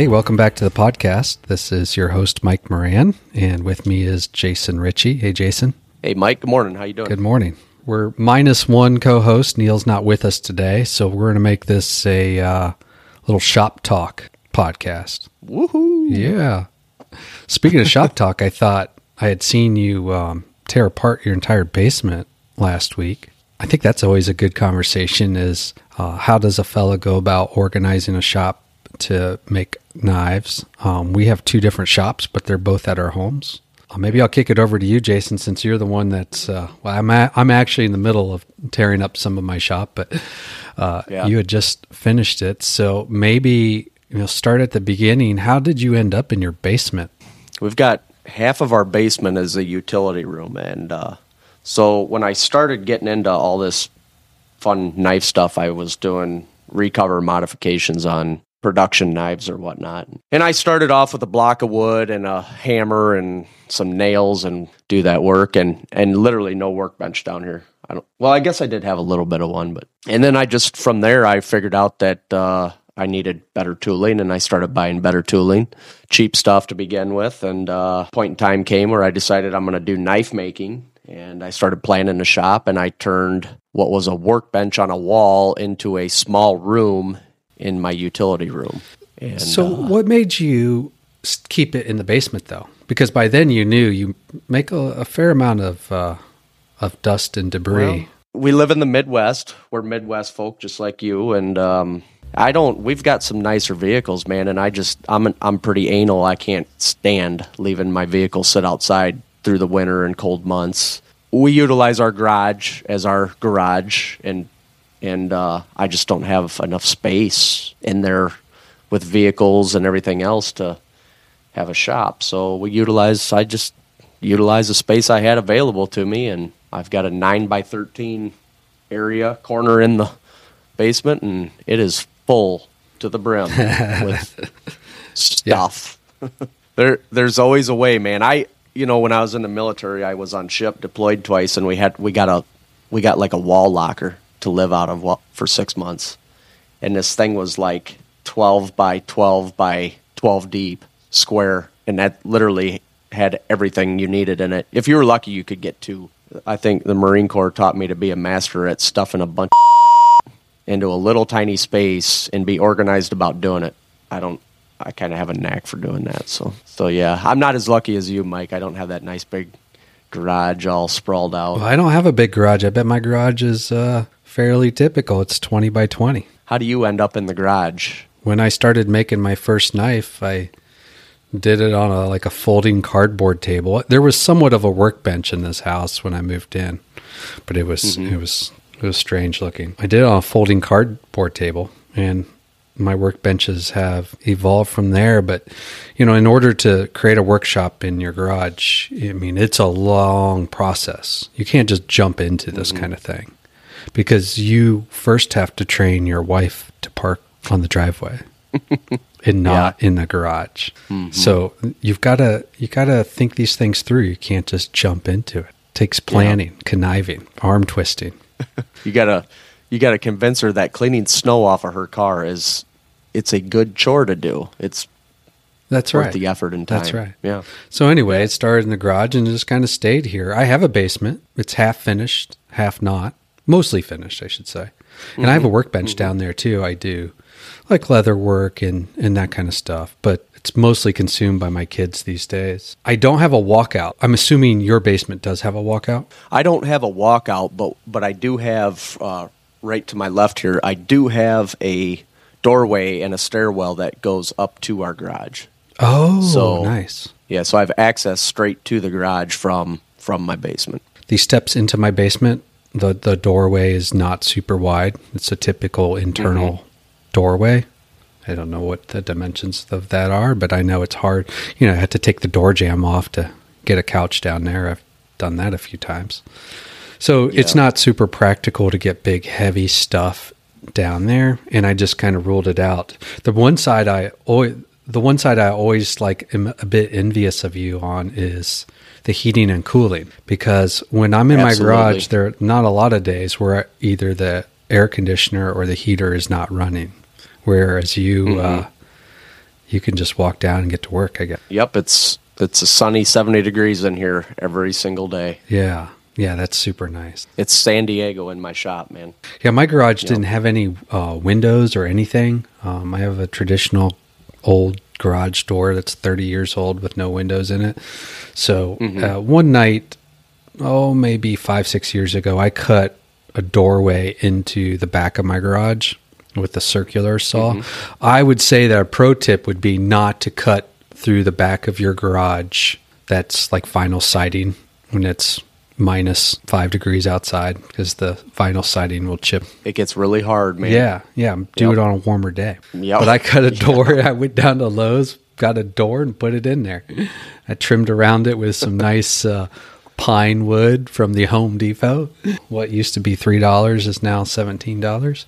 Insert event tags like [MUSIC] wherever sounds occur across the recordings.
Hey, welcome back to the podcast. This is your host Mike Moran, and with me is Jason Ritchie. Hey, Jason. Hey, Mike. Good morning. How you doing? Good morning. We're minus one co-host. Neal's not with us today, so we're going to make this a uh, little shop talk podcast. Woohoo! Yeah. Speaking of [LAUGHS] shop talk, I thought I had seen you um, tear apart your entire basement last week. I think that's always a good conversation. Is uh, how does a fella go about organizing a shop to make knives? Um, we have two different shops, but they're both at our homes. Uh, maybe I'll kick it over to you, Jason, since you're the one that's. Uh, well, I'm a, I'm actually in the middle of tearing up some of my shop, but uh, Yeah. you had just finished it, so maybe you know start at the beginning. How did you end up in your basement? We've got half of our basement is a utility room, and uh, so when I started getting into all this fun knife stuff, I was doing recover modifications on production knives or whatnot. And I started off with a block of wood and a hammer and some nails and do that work and and literally no workbench down here. I don't well, I guess I did have a little bit of one, but and then I just from there I figured out that uh I needed better tooling and I started buying better tooling, cheap stuff to begin with. And uh point in time came where I decided I'm gonna do knife making and I started planning a shop and I turned what was a workbench on a wall into a small room in my utility room. And So, uh, what made you keep it in the basement, though? Because by then you knew you make a, a fair amount of uh, of dust and debris. we live in the Midwest. We're Midwest folk, just like you. And um, I don't. We've got some nicer vehicles, man. And I just, I'm, an, I'm pretty anal. I can't stand leaving my vehicle sit outside through the winter and cold months. We utilize our garage as our garage, and and uh, I just don't have enough space in there with vehicles and everything else to have a shop. So we utilize. I just utilize the space I had available to me, and I've got a nine by thirteen area corner in the basement, and it is full to the brim [LAUGHS] with stuff. there, there's always a way, man. I, you know, when I was in the military, I was on ship, deployed twice, and we had we got a we got like a wall locker to live out of for six months, and this thing was like twelve by twelve by twelve deep, square, and that literally had everything you needed in it. If you were lucky, you could get two. I think the Marine Corps taught me to be a master at stuffing a bunch [LAUGHS] into a little tiny space and be organized about doing it. I don't. I kind of have a knack for doing that. So, so yeah, I'm not as lucky as you, Mike. I don't have that nice big garage all sprawled out. Well, I don't have a big garage. I bet my garage is uh, fairly typical. It's twenty by twenty. How do you end up in the garage? When I started making my first knife, I did it on a like a folding cardboard table. There was somewhat of a workbench in this house when I moved in, but it was it was it was strange looking. I did it on a folding cardboard table, and my workbenches have evolved from there. But you know, in order to create a workshop in your garage, I mean, it's a long process. You can't just jump into this mm-hmm. kind of thing because you first have to train your wife to park on the driveway [LAUGHS] and not in the garage. Mm-hmm. So you've got to you got to think these things through. You can't just jump into it. takes planning, conniving, arm twisting. [LAUGHS] You gotta, you gotta convince her that cleaning snow off of her car is, it's a good chore to do. It's That's worth right. the effort and time. That's right. Yeah. So anyway, it started in the garage and just kind of stayed here. I have a basement. It's half finished, half not. Mostly finished, I should say. And I have a workbench down there too. I do like leather work and and that kind of stuff, but it's mostly consumed by my kids these days. I don't have a walkout. I'm assuming your basement does have a walkout. I don't have a walkout, but but I do have uh, right to my left here. I do have a doorway and a stairwell that goes up to our garage. Oh, So- nice. Yeah, so I have access straight to the garage from from my basement. These steps into my basement, the the doorway is not super wide. It's a typical internal mm-hmm. doorway. I don't know what the dimensions of that are, but I know it's hard. You know, I had to take the door jamb off to get a couch down there. I've done that a few times. So it's not super practical to get big, heavy stuff down there, and I just kind of ruled it out. The one side I always, the one side I always like am a bit envious of you on is the heating and cooling because when I'm in Absolutely. my garage, there are not a lot of days where either the air conditioner or the heater is not running, whereas you uh, you can just walk down and get to work. I guess. Yep, it's it's a sunny 70 degrees in here every single day. Yeah. Yeah, that's super nice. It's San Diego in my shop, man. Yeah, my garage didn't have any uh, windows or anything. Um, I have a traditional old garage door that's 30 years old with no windows in it. So Mm-hmm. uh, one night, oh, maybe five, six years ago, I cut a doorway into the back of my garage with a circular saw. Mm-hmm. I would say that a pro tip would be not to cut through the back of your garage that's like vinyl siding when it's minus five degrees outside because the vinyl siding will chip It gets really hard, man. yeah, yeah. Do Yep. it on a warmer day. Yep. But I cut a [LAUGHS] door. [LAUGHS] I went down to Lowe's, got a door, and put it in there. I trimmed around it with some [LAUGHS] nice uh, pine wood from the Home Depot. What used to be three dollars is now seventeen dollars,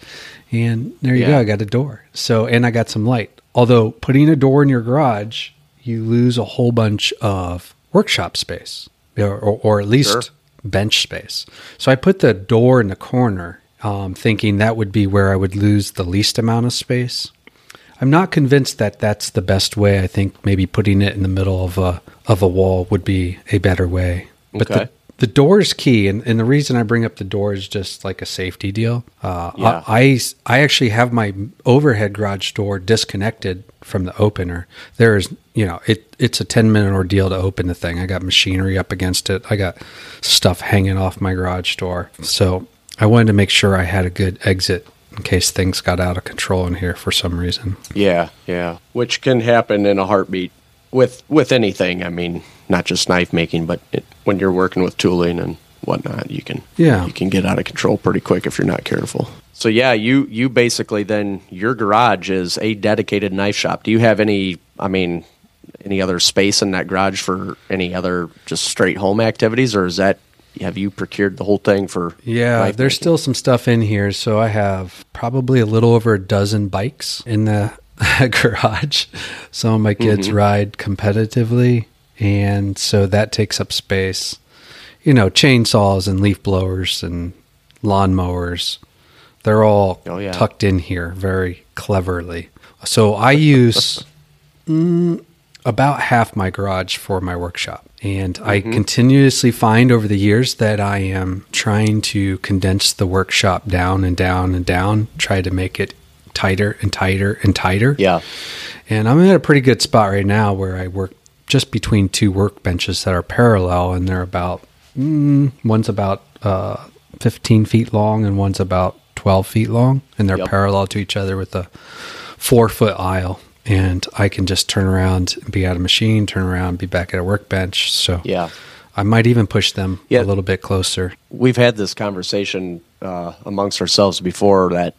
and there you Yeah. go. I got a door. So and I got some light. Although putting a door in your garage, you lose a whole bunch of workshop space, or, or, or at least Sure. Bench space. So I put the door in the corner, um, thinking that would be where I would lose the least amount of space. I'm not convinced that that's the best way. I think maybe putting it in the middle of a of a wall would be a better way. But Okay. the, the door is key, and, and the reason I bring up the door is just like a safety deal. Uh, Yeah. I, I actually have my overhead garage door disconnected from the opener. There is, you know, it it's a ten minute ordeal to open the thing. I got machinery up against it. I got stuff hanging off my garage door. So I wanted to make sure I had a good exit in case things got out of control in here for some reason. Yeah, yeah. Which can happen in a heartbeat with with anything. I mean, not just knife making, but it, when you're working with tooling and whatnot, you can Yeah. you can get out of control pretty quick if you're not careful. So yeah, you you basically then your garage is a dedicated knife shop. Do you have any? I mean, any other space in that garage for any other just straight home activities, or is that have you procured the whole thing for? Yeah, there's making? still some stuff in here. So I have probably a little over a dozen bikes in the [LAUGHS] garage. Some of my kids ride competitively, and so that takes up space. You know, chainsaws and leaf blowers and lawnmowers. They're all Oh, yeah. tucked in here very cleverly. So I use [LAUGHS] mm, about half my garage for my workshop. And I continuously find over the years that I am trying to condense the workshop down and down and down, try to make it tighter and tighter and tighter. Yeah, And I'm at a pretty good spot right now where I work just between two workbenches that are parallel, and they're about mm, one's about uh, 15 feet long and one's about 12 feet long, and they're Yep. parallel to each other with a four foot aisle. And I can just turn around, be at a machine, turn around, be back at a workbench. So yeah. I might even push them Yeah. a little bit closer. we've had this conversation uh, amongst ourselves before that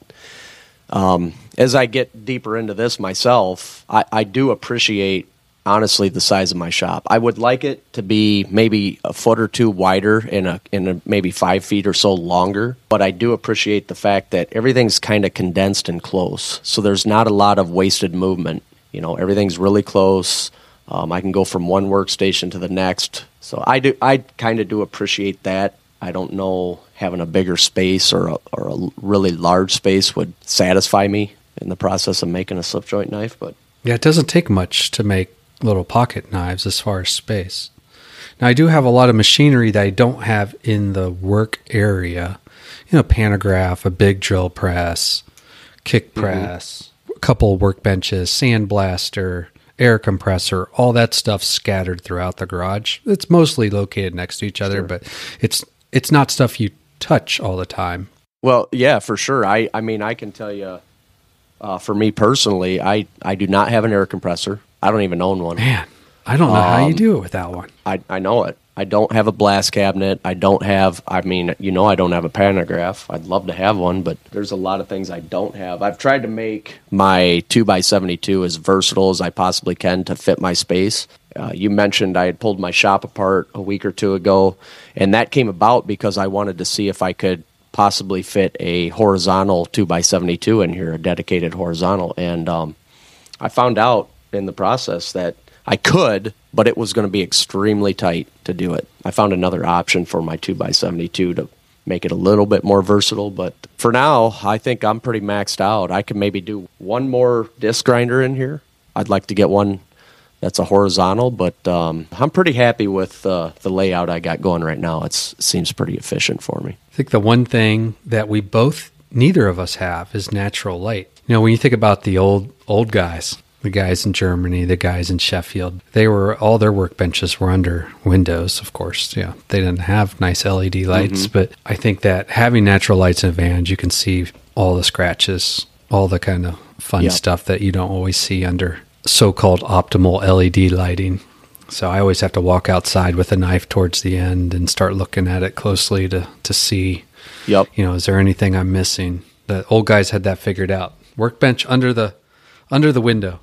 um, as I get deeper into this myself, I, I do appreciate honestly the size of my shop. I would like it to be maybe a foot or two wider and a, and maybe five feet or so longer, but I do appreciate the fact that everything's kind of condensed and close. So there's not a lot of wasted movement. You know, everything's really close. Um, I can go from one workstation to the next. So I do. I kind of do appreciate that. I don't know having a bigger space or a, or a really large space would satisfy me in the process of making a slip joint knife. But Yeah, it doesn't take much to make little pocket knives as far as space. Now, I do have a lot of machinery that I don't have in the work area. You know, pantograph, a big drill press, kick mm-hmm. press, a couple workbenches, sandblaster, air compressor, all that stuff scattered throughout the garage. It's mostly located next to each other, but it's it's not stuff you touch all the time. well, yeah, for sure. I I mean, I can tell you, uh, for me personally, I I do not have an air compressor. I don't even own one. Man, I don't know how you Um, do it without one. I, I know it. I don't have a blast cabinet. I don't have, I mean, you know, I don't have a pantograph. I'd love to have one, but there's a lot of things I don't have. I've tried to make my 2x72 as versatile as I possibly can to fit my space. Uh, you mentioned I had pulled my shop apart a week or two ago, and that came about because I wanted to see if I could possibly fit a horizontal 2x72 in here, a dedicated horizontal. And um, I found out in the process that I could, but it was going to be extremely tight to do it. I found another option for my 2x72 to make it a little bit more versatile, but for now, I think I'm pretty maxed out. I can maybe do one more disc grinder in here I'd like to get one that's a horizontal, but um, I'm pretty happy with uh, the layout I got going right now. It seems pretty efficient for me. I think the one thing that we both, neither of us have, is natural light. You know, when you think about the old old guys, the guys in Germany, the guys in Sheffield, they were all their workbenches were under windows, of course. Yeah, they didn't have nice LED lights, mm-hmm. but I think that having natural lights in advantage, you can see all the scratches, all the kind of fun yep. stuff that you don't always see under so-called optimal LED lighting. So I always have to walk outside with a knife towards the end and start looking at it closely to to see. Yep. You know, is there anything I'm missing? The old guys had that figured out. Workbench under the under the window.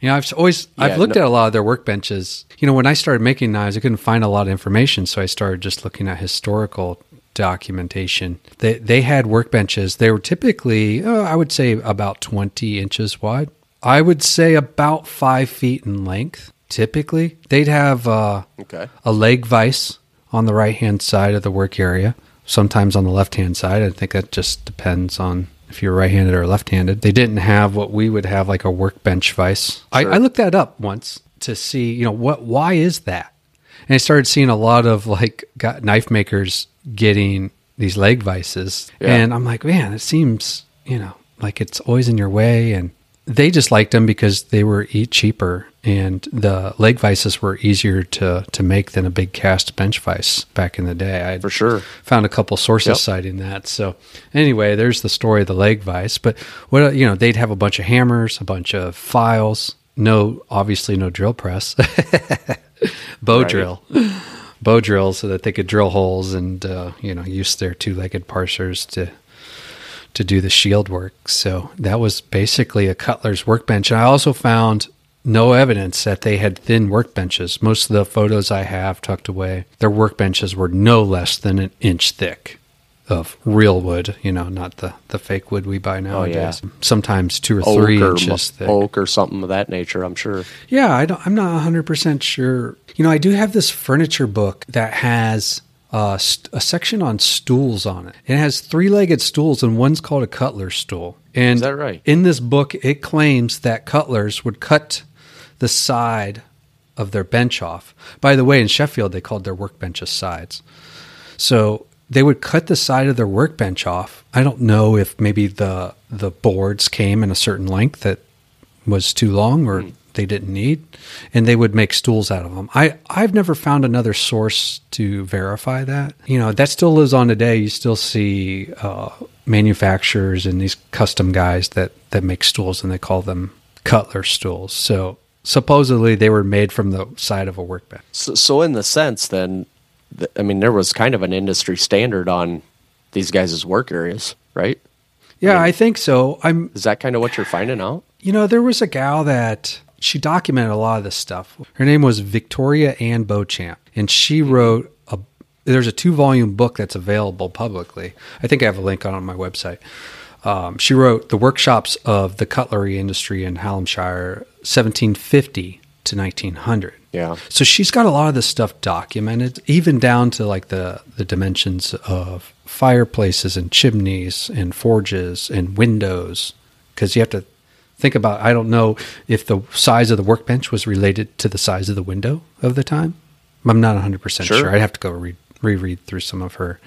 You know, I've always yeah, I've looked no. at a lot of their workbenches. You know, when I started making knives, I couldn't find a lot of information, so I started just looking at historical documentation. They they had workbenches. They were typically, oh, I would say, about twenty inches wide. I would say about five feet in length. Typically, they'd have uh, okay. a leg vise on the right hand side of the work area. Sometimes on the left hand side. I think that just depends on if you're right handed or left handed. They didn't have what we would have like a workbench vise. Sure. I, I looked that up once to see, you know, what why is that? And I started seeing a lot of like knife makers getting these leg vices. Yeah. And I'm like, man, it seems, you know, like it's always in your way and they just liked them because they were cheaper and the leg vices were easier to to make than a big cast bench vise back in the day. I for sure found a couple sources yep. citing that. So anyway, there's the story of the leg vise. But what you know, they'd have a bunch of hammers, a bunch of files, no obviously no drill press, [LAUGHS] bow drill. Bow drill so that they could drill holes and uh, you know use their two-legged parsers to to do the shield work. So that was basically a cutler's workbench. And I also found no evidence that they had thin workbenches. Most of the photos I have tucked away, their workbenches were no less than an inch thick of real wood, you know, not the, the fake wood we buy nowadays. Oh, yeah. Sometimes two or oak three or inches thick. Oak or something of that nature, I'm sure. Yeah, I don't, I'm not 100% sure. You know, I do have this furniture book that has uh, st- a section on stools on it. It has three legged stools, and one's called a cutler stool. And Is that right? In this book, it claims that cutlers would cut the side of their bench off. By the way, in Sheffield, they called their workbenches sides. So they would cut the side of their workbench off. I don't know if maybe the the boards came in a certain length that was too long or mm they didn't need, and they would make stools out of them. I I've never found another source to verify that. You know that still lives on today. You still see uh, manufacturers and these custom guys that that make stools, and they call them cutler stools. So supposedly they were made from the side of a workbench. So, so in the sense, then, I mean, there was kind of an industry standard on these guys' work areas, right? Yeah, I, mean, I think so. I'm. Is that kind of what you're finding out? You know, there was a gal that she documented a lot of this stuff. Her name was Victoria Ann Beauchamp, and she wrote a. There's a two volume book that's available publicly. I think I have a link on, on my website. Um, she wrote the workshops of the cutlery industry in Hallamshire, 1750 to 1900. Yeah. So she's got a lot of this stuff documented, even down to like the the dimensions of fireplaces and chimneys and forges and windows, because you have to think about I don't know if the size of the workbench was related to the size of the window of the time. I'm not 100% sure. sure. I'd have to go read reread through some of her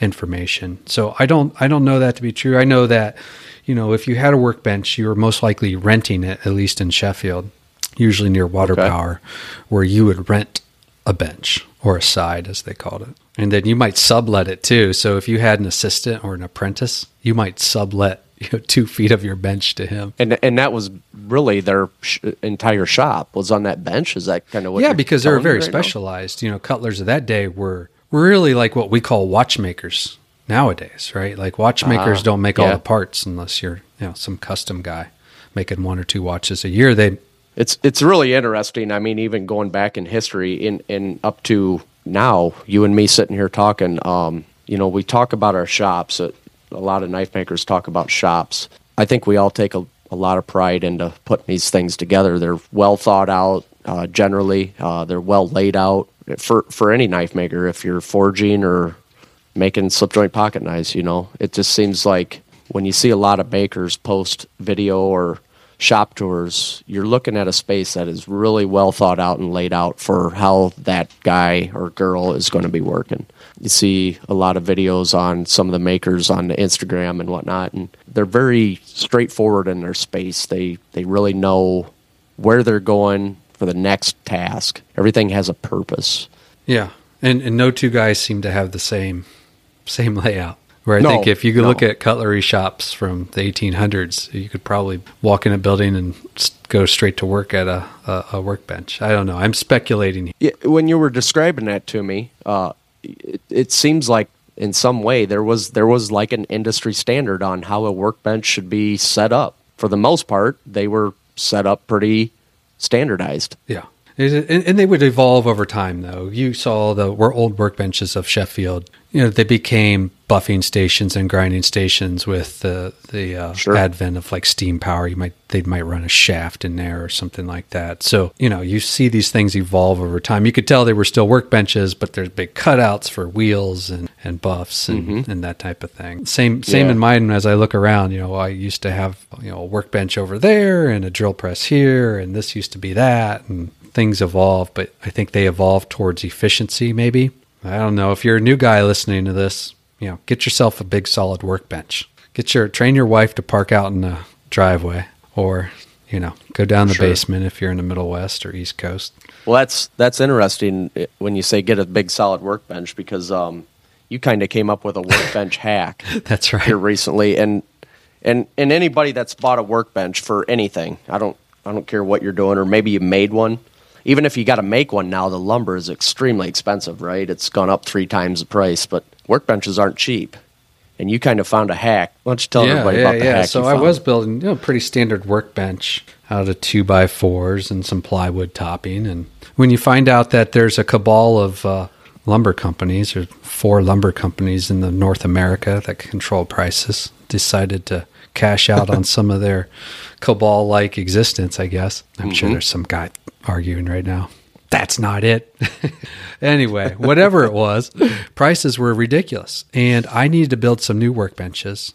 information. So I don't I don't know that to be true. I know that you know if you had a workbench, you were most likely renting it at least in Sheffield, usually near water okay. power, where you would rent a bench or a side as they called it. And then you might sublet it too. So if you had an assistant or an apprentice, you might sublet you know, two feet of your bench to him. And and that was really their sh- entire shop was on that bench. Is that kind of what? Yeah, because they were very right specialized. Now? You know, cutlers of that day were really like what we call watchmakers nowadays, right? Like watchmakers uh, don't make yeah. all the parts unless you're you know some custom guy making one or two watches a year. They it's it's really interesting. I mean, even going back in history, in in up to now, you and me sitting here talking. Um, you know, we talk about our shops. Uh, a lot of knife makers talk about shops. I think we all take a, a lot of pride into putting these things together. They're well thought out. Uh, generally, uh, they're well laid out for for any knife maker. If you're forging or making slip joint pocket knives, you know, it just seems like when you see a lot of makers post video or shop tours, you're looking at a space that is really well thought out and laid out for how that guy or girl is going to be working. You see a lot of videos on some of the makers on Instagram and whatnot, and they're very straightforward in their space. They they really know where they're going for the next task. Everything has a purpose. Yeah, and and no two guys seem to have the same same layout. Where I No, think if you could no. look at cutlery shops from the 1800s, you could probably walk in a building and go straight to work at a, a, a workbench. I don't know. I'm speculating. Yeah, when you were describing that to me, uh, it, it seems like in some way there was there was like an industry standard on how a workbench should be set up. For the most part, they were set up pretty standardized. Yeah. And, and they would evolve over time, though. You saw the were old workbenches of Sheffield. You know, they became buffing stations and grinding stations with the the uh, Sure. advent of like steam power. You might they might run a shaft in there or something like that. So you know, you see these things evolve over time. You could tell they were still workbenches, but there's big cutouts for wheels and, and buffs and, and that type of thing. Same same Yeah. in mine as I look around. You know, I used to have you know a workbench over there and a drill press here, and this used to be that, and things evolve. But I think they evolve towards efficiency. Maybe I don't know. If you're a new guy listening to this, you know, get yourself a big solid workbench. Get your train your wife to park out in the driveway, or you know, go down the Sure. basement if you're in the Middle West or East Coast. Well, that's that's interesting eh, when you say get a big solid workbench because um, you kind of came up with a workbench [LAUGHS] hack That's right. here recently, and and and anybody that's bought a workbench for anything, I don't I don't care what you're doing, or maybe you made one. Even if you got to make one now, the lumber is extremely expensive, right? It's gone up three times the price, but workbenches aren't cheap. And you kind of found a hack. Why don't you tell everybody about the hack? So I was building you know, a pretty standard workbench out of two by fours and some plywood topping. And when you find out that there's a cabal of uh, lumber companies, or four lumber companies in the North America that control prices, decided to cash out on [LAUGHS] some of their cabal like existence. I guess I'm sure there's some guy arguing right now. That's not it. [LAUGHS] anyway, whatever it was, prices were ridiculous. And I needed to build some new workbenches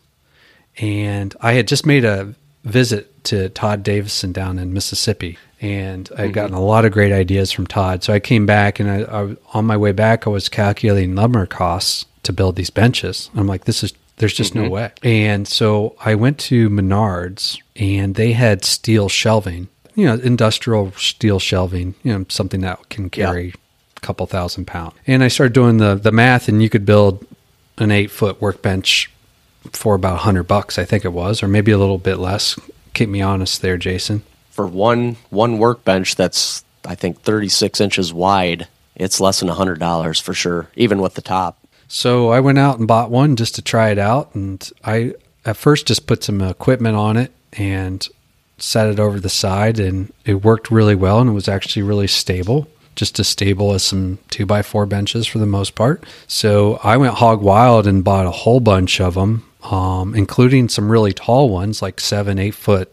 and I had just made a visit to Todd Davison down in Mississippi, and I'd mm-hmm. gotten a lot of great ideas from Todd. So I came back, and I, I on my way back, I was calculating lumber costs to build these benches. I'm like, this is there's just no mm-hmm. way. And so I went to Menards, and they had steel shelving, you know, industrial steel shelving, you know, something that can Yeah. carry a couple thousand pounds. And I started doing the the math, and you could build an eight foot workbench for about a hundred bucks, I think it was, or maybe a little bit less. Keep me honest there, Jason. for one one workbench that's I think 36 inches wide. It's less than hundred dollars for sure, even with the top. So I went out and bought one just to try it out, and I at first just put some equipment on it and set it over the side, and it worked really well, and it was actually really stable. Just as stable as some two by four benches for the most part. So I went hog wild and bought a whole bunch of them, um, including some really tall ones, like seven, eight foot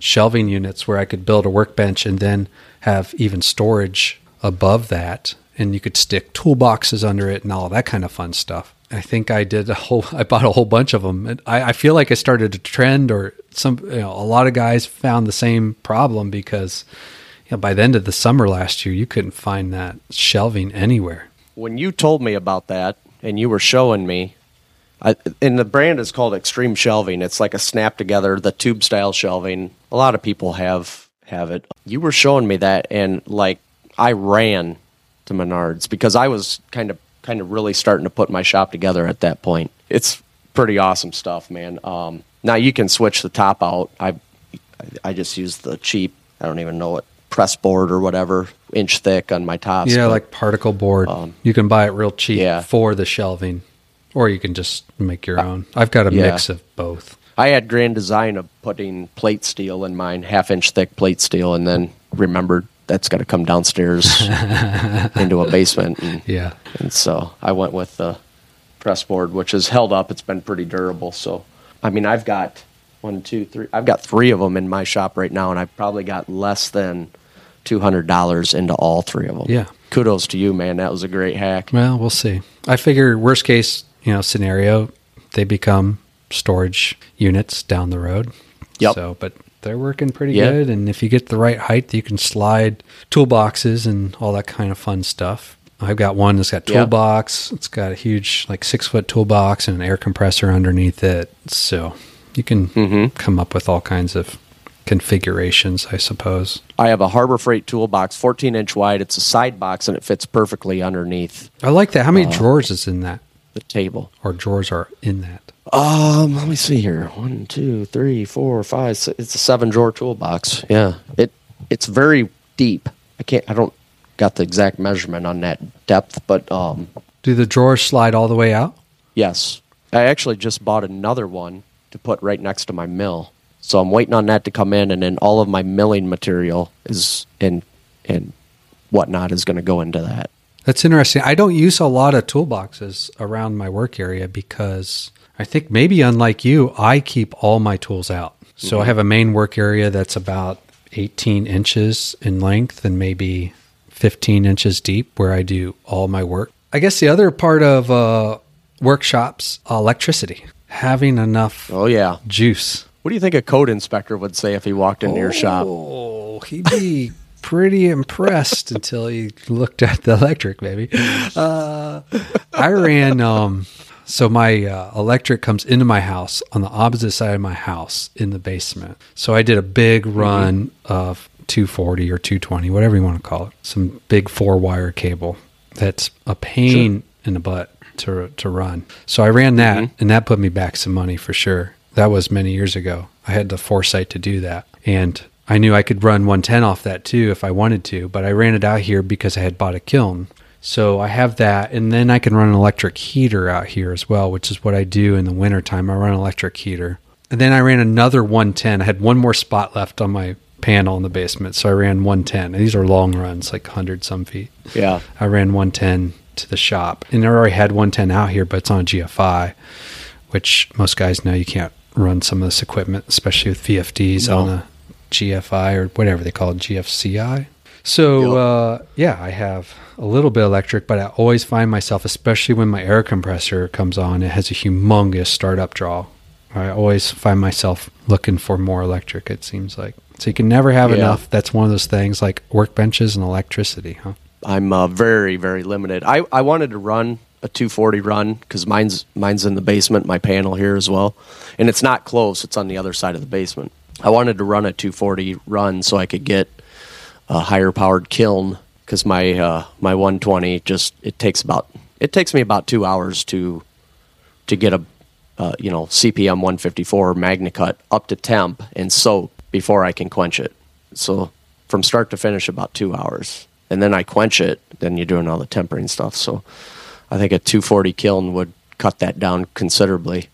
shelving units where I could build a workbench and then have even storage above that. And you could stick toolboxes under it and all that kind of fun stuff. I think I did a whole, [LAUGHS] I bought a whole bunch of them. And I, I feel like I started a trend or some, you know, a lot of guys found the same problem because you know, by the end of the summer last year, you couldn't find that shelving anywhere. When you told me about that and you were showing me, I, and the brand is called Extreme Shelving. It's like a snap together, the tube style shelving. A lot of people have have it. You were showing me that, and like I ran to Menards because I was kind of kind of really starting to put my shop together at that point. It's pretty awesome stuff, man. Um, now you can switch the top out. I I just use the cheap. I don't even know what press board or whatever inch thick on my tops. Yeah, but- like particle board. you can buy it real cheap yeah. for the shelving, or you can just make your own. I've got a yeah. mix of both. I had grand design of putting plate steel in mine, half inch thick plate steel, and then remembered that's got to come downstairs [LAUGHS] into a basement. And, Yeah. and so I went with the press board, which has held up. It's been pretty durable. So, I mean, I've got one, two, three. I've got three of them in my shop right now, and I've probably got less than two hundred dollars into all three of them. Yeah. Kudos to you, man. That was a great hack. Well, we'll see. I figure worst case, you know, scenario, they become storage units down the road. Yep. So, but they're working pretty Yeah. good. And if you get the right height, you can slide toolboxes and all that kind of fun stuff. I've got one that's got Yeah. toolbox. It's got a huge, like six foot toolbox and an air compressor underneath it. So you can Mhm. come up with all kinds of configurations, I suppose. I have a Harbor Freight toolbox, 14 inch wide. It's a side box and it fits perfectly underneath I like that. How Uh, many drawers is in that? the table. Or drawers are in that? Um, let me see here. One, two, three, four, five. Six. It's a seven drawer toolbox. Yeah, it it's very deep. I can't. I don't got the exact measurement on that depth, but um, Do the drawers slide all the way out? yes, I actually just bought another one to put right next to my mill. So I'm waiting on that to come in, and then all of my milling material is and and whatnot is going to go into that. That's interesting. I don't use a lot of toolboxes around my work area because I think maybe unlike you, I keep all my tools out. So I have a main work area that's about 18 inches in length and maybe 15 inches deep where I do all my work. I guess the other part of uh, workshops, electricity, having enough Oh yeah. juice. What do you think a code inspector would say if he walked into your shop? Oh, he'd be [LAUGHS] pretty impressed until he looked at the electric, maybe. Uh, I ran, um, so my uh, electric comes into my house on the opposite side of my house in the basement. So I did a big run of 240 or 220, whatever you want to call it, some big four wire cable. That's a pain in the butt to to run. So I ran that, mm-hmm. and that put me back some money for sure. That was many years ago. I had the foresight to do that, and I knew I could run 110 off that too if I wanted to. But I ran it out here because I had bought a kiln. So I have that, and then I can run an electric heater out here as well, which is what I do in the wintertime. I run an electric heater. And then I ran another 110. I had one more spot left on my panel in the basement, so I ran 110. And these are long runs, like 100 some feet. Yeah. I ran 110 to the shop, and I already had 110 out here, but it's on a GFI, which most guys know you can't run some of this equipment, especially with VFDs No. on a GFI or whatever they call it, GFCI. So Yep. uh, yeah, I have a little bit of electric, but I always find myself, especially when my air compressor comes on, it has a humongous startup draw. I always find myself looking for more electric. It seems like so you can never have Yeah. enough. That's one of those things like workbenches and electricity, huh? I'm uh, very very limited. I, I wanted to run a 240 run because mine's mine's in the basement, my panel here as well, and it's not close. It's on the other side of the basement. I wanted to run a 240 run so I could get a higher powered kiln because my uh, my 120 just it takes about it takes me about two hours to to get a uh, you know CPM 154 MagnaCut up to temp and soak before I can quench it. So from start to finish, about two hours, and then I quench it. Then you're doing all the tempering stuff. So I think a 240 kiln would cut that down considerably.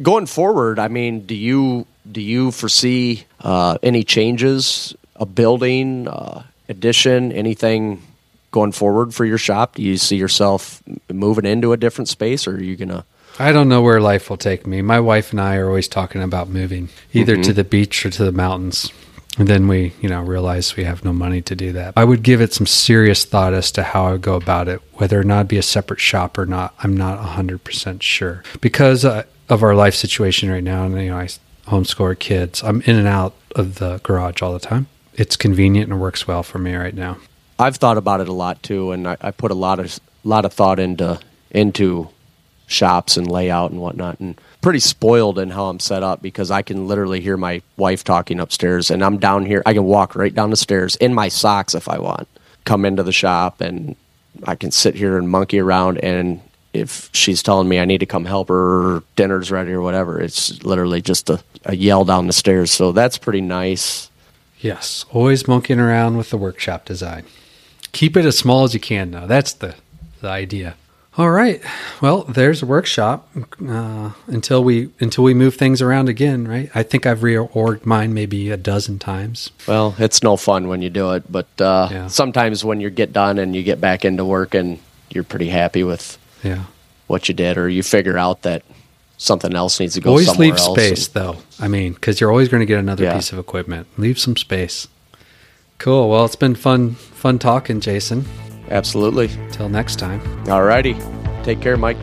Going forward, I mean, do you do you foresee uh, any changes, a building uh, addition, anything going forward for your shop? Do you see yourself moving into a different space, or are you gonna? I don't know where life will take me. My wife and I are always talking about moving either to the beach or to the mountains. And then we, you know, realize we have no money to do that. I would give it some serious thought as to how I would go about it, whether or not it'd be a separate shop or not. I'm not 100% sure because uh, of our life situation right now. And, you know, I homeschool our kids. I'm in and out of the garage all the time. It's convenient and works well for me right now. I've thought about it a lot too, and I, I put a lot of lot of thought into into shops and layout and whatnot, and pretty spoiled in how I'm set up because I can literally hear my wife talking upstairs, and I'm down here. I can walk right down the stairs in my socks if I want. Come into the shop, and I can sit here and monkey around. And if she's telling me I need to come help her, dinner's ready or whatever, it's literally just a, a yell down the stairs. So that's pretty nice. Yes, always monkeying around with the workshop design. Keep it as small as you can, though. That's the, the idea. All right. Well, there's a workshop uh, until we until we move things around again, right? I think I've reorged mine maybe a dozen times. Well, it's no fun when you do it, but uh, Yeah. sometimes when you get done and you get back into work and you're pretty happy with Yeah. what you did, or you figure out that something else needs to go always somewhere leave else. space, and- though. I mean, because you're always going to get another Yeah. piece of equipment. Leave some space. Cool. Well, it's been fun fun talking, Jason. Absolutely. Till next time. All righty. Take care, Mike.